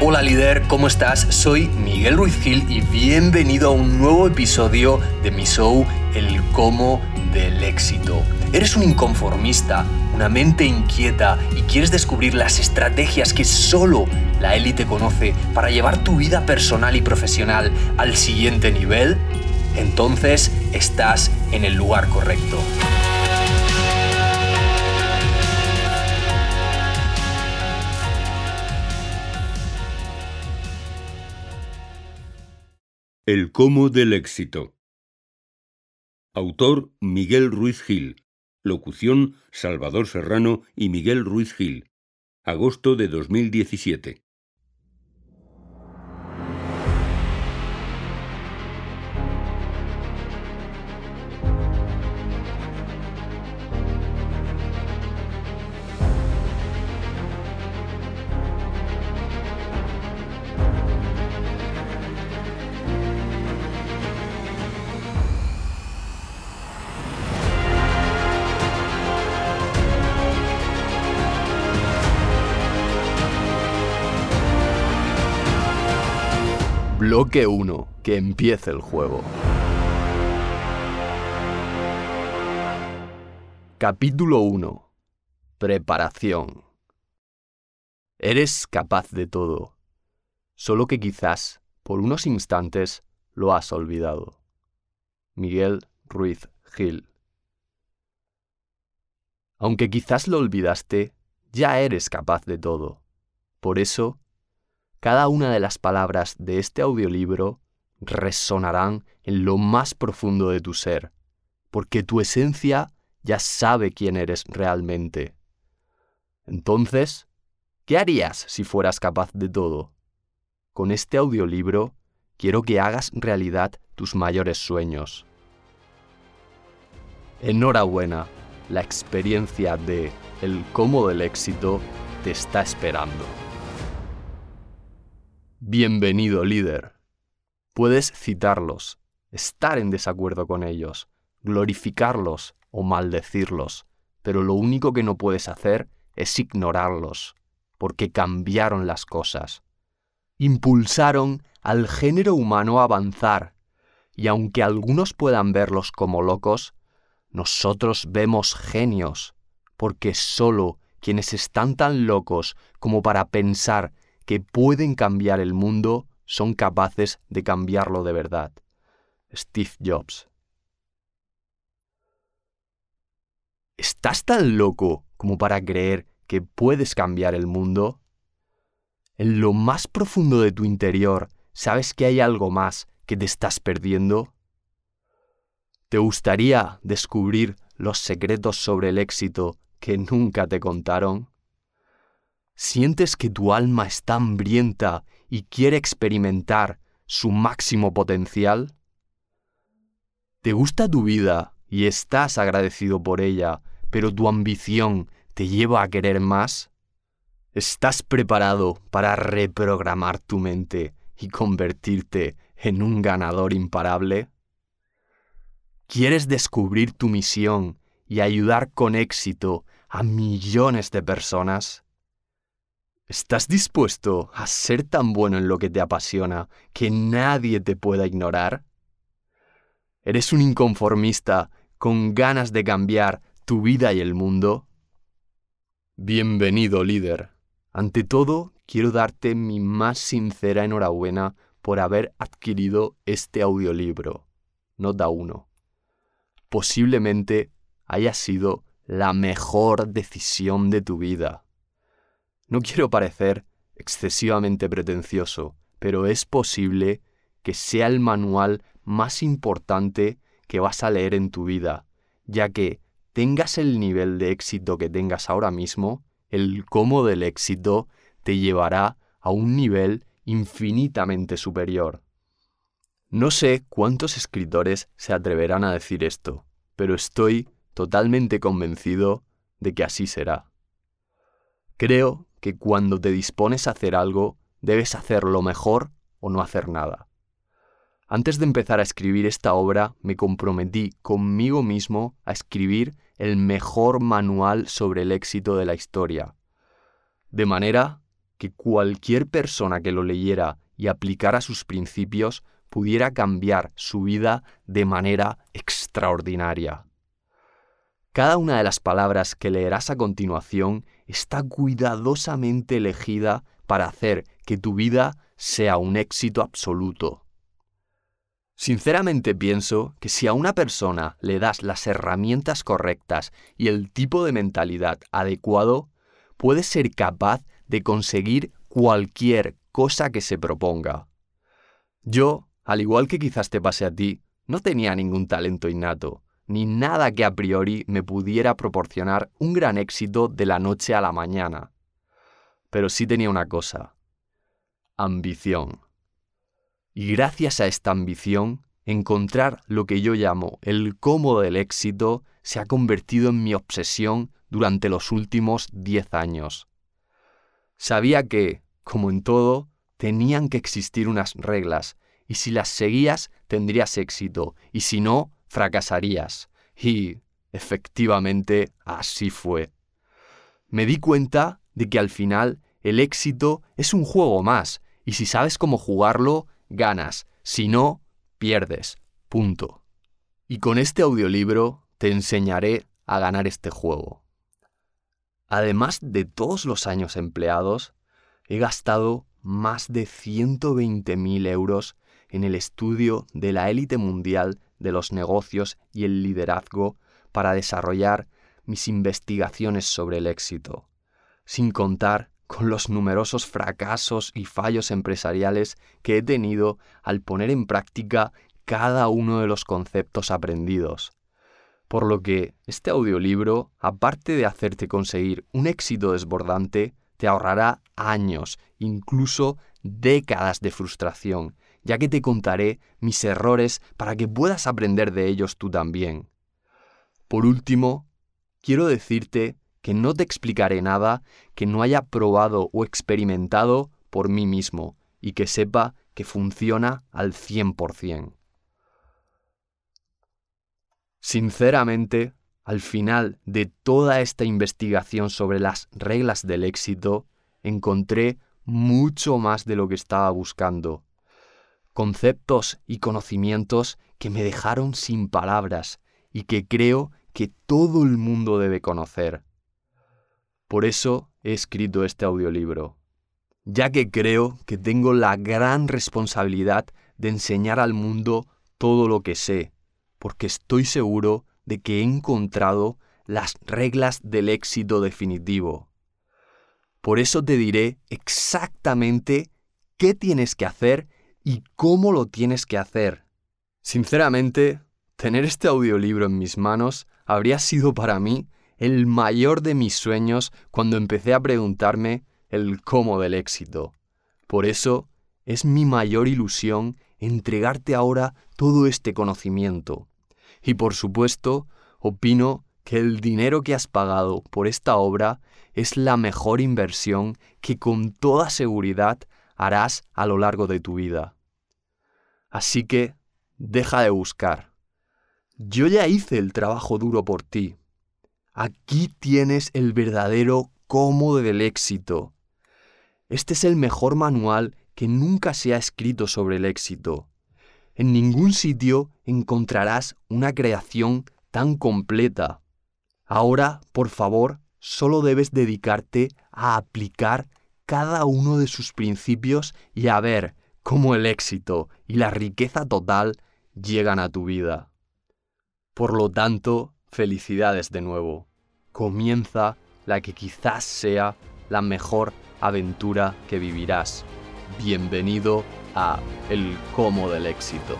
Hola líder, ¿cómo estás? Soy Miguel Ruiz Gil y bienvenido a un nuevo episodio de mi show El cómo del éxito. ¿Eres un inconformista, una mente inquieta y quieres descubrir las estrategias que solo la élite conoce para llevar tu vida personal y profesional al siguiente nivel? Entonces estás en el lugar correcto. El cómo del éxito. Autor Miguel Ruiz Gil. Locución Salvador Serrano y Miguel Ruiz Gil. Agosto de 2017. Bloque 1. Que empiece el juego. Capítulo 1. Preparación. Eres capaz de todo, solo que quizás por unos instantes lo has olvidado. Miguel Ruiz Gil. Aunque quizás lo olvidaste, ya eres capaz de todo. Por eso, cada una de las palabras de este audiolibro resonarán en lo más profundo de tu ser, porque tu esencia ya sabe quién eres realmente. Entonces, ¿qué harías si fueras capaz de todo? Con este audiolibro quiero que hagas realidad tus mayores sueños. Enhorabuena, la experiencia de El cómo del éxito te está esperando. Bienvenido líder. Puedes citarlos, estar en desacuerdo con ellos, glorificarlos o maldecirlos, pero lo único que no puedes hacer es ignorarlos, porque cambiaron las cosas. Impulsaron al género humano a avanzar, y aunque algunos puedan verlos como locos, nosotros vemos genios, porque solo quienes están tan locos como para pensar que pueden cambiar el mundo son capaces de cambiarlo de verdad. Steve Jobs. ¿Estás tan loco como para creer que puedes cambiar el mundo? En lo más profundo de tu interior, ¿sabes que hay algo más que te estás perdiendo? ¿Te gustaría descubrir los secretos sobre el éxito que nunca te contaron? ¿Sientes que tu alma está hambrienta y quiere experimentar su máximo potencial? ¿Te gusta tu vida y estás agradecido por ella, pero tu ambición te lleva a querer más? ¿Estás preparado para reprogramar tu mente y convertirte en un ganador imparable? ¿Quieres descubrir tu misión y ayudar con éxito a millones de personas? ¿Estás dispuesto a ser tan bueno en lo que te apasiona que nadie te pueda ignorar? ¿Eres un inconformista con ganas de cambiar tu vida y el mundo? Bienvenido, líder. Ante todo, quiero darte mi más sincera enhorabuena por haber adquirido este audiolibro. Nota 1. Posiblemente haya sido la mejor decisión de tu vida. No quiero parecer excesivamente pretencioso, pero es posible que sea el manual más importante que vas a leer en tu vida, ya que tengas el nivel de éxito que tengas ahora mismo, el cómo del éxito te llevará a un nivel infinitamente superior. No sé cuántos escritores se atreverán a decir esto, pero estoy totalmente convencido de que así será. Creo que cuando te dispones a hacer algo, debes hacerlo mejor o no hacer nada. Antes de empezar a escribir esta obra, me comprometí conmigo mismo a escribir el mejor manual sobre el éxito de la historia, de manera que cualquier persona que lo leyera y aplicara sus principios pudiera cambiar su vida de manera extraordinaria. Cada una de las palabras que leerás a continuación está cuidadosamente elegida para hacer que tu vida sea un éxito absoluto. Sinceramente pienso que si a una persona le das las herramientas correctas y el tipo de mentalidad adecuado, puede ser capaz de conseguir cualquier cosa que se proponga. Yo, al igual que quizás te pase a ti, no tenía ningún talento innato, ni nada que a priori me pudiera proporcionar un gran éxito de la noche a la mañana. Pero sí tenía una cosa, ambición. Y gracias a esta ambición, encontrar lo que yo llamo el cómo del éxito se ha convertido en mi obsesión durante los últimos 10 años. Sabía que, como en todo, tenían que existir unas reglas, y si las seguías tendrías éxito, y si no, fracasarías. Y, efectivamente, así fue. Me di cuenta de que al final el éxito es un juego más, y si sabes cómo jugarlo, ganas. Si no, pierdes. Punto. Y con este audiolibro te enseñaré a ganar este juego. Además de todos los años empleados, he gastado más de 120.000 euros en el estudio de la élite mundial de los negocios y el liderazgo para desarrollar mis investigaciones sobre el éxito, sin contar con los numerosos fracasos y fallos empresariales que he tenido al poner en práctica cada uno de los conceptos aprendidos. Por lo que este audiolibro, aparte de hacerte conseguir un éxito desbordante, te ahorrará años, incluso décadas de frustración, ya que te contaré mis errores para que puedas aprender de ellos tú también. Por último, quiero decirte que no te explicaré nada que no haya probado o experimentado por mí mismo y que sepa que funciona al 100%. Sinceramente, al final de toda esta investigación sobre las reglas del éxito, encontré mucho más de lo que estaba buscando. Conceptos y conocimientos que me dejaron sin palabras y que creo que todo el mundo debe conocer. Por eso he escrito este audiolibro, ya que creo que tengo la gran responsabilidad de enseñar al mundo todo lo que sé, porque estoy seguro de que he encontrado las reglas del éxito definitivo. Por eso te diré exactamente qué tienes que hacer y cómo lo tienes que hacer. Sinceramente, tener este audiolibro en mis manos habría sido para mí el mayor de mis sueños cuando empecé a preguntarme el cómo del éxito. Por eso es mi mayor ilusión entregarte ahora todo este conocimiento. Y por supuesto, opino que el dinero que has pagado por esta obra es la mejor inversión que con toda seguridad harás a lo largo de tu vida. Así que, deja de buscar. Yo ya hice el trabajo duro por ti. Aquí tienes el verdadero cómo del éxito. Este es el mejor manual que nunca se ha escrito sobre el éxito. En ningún sitio encontrarás una creación tan completa. Ahora, por favor, solo debes dedicarte a aplicar cada uno de sus principios y a ver cómo el éxito y la riqueza total llegan a tu vida. Por lo tanto, felicidades de nuevo comienza la que quizás sea la mejor aventura que vivirás. Bienvenido a El Cómo del Éxito.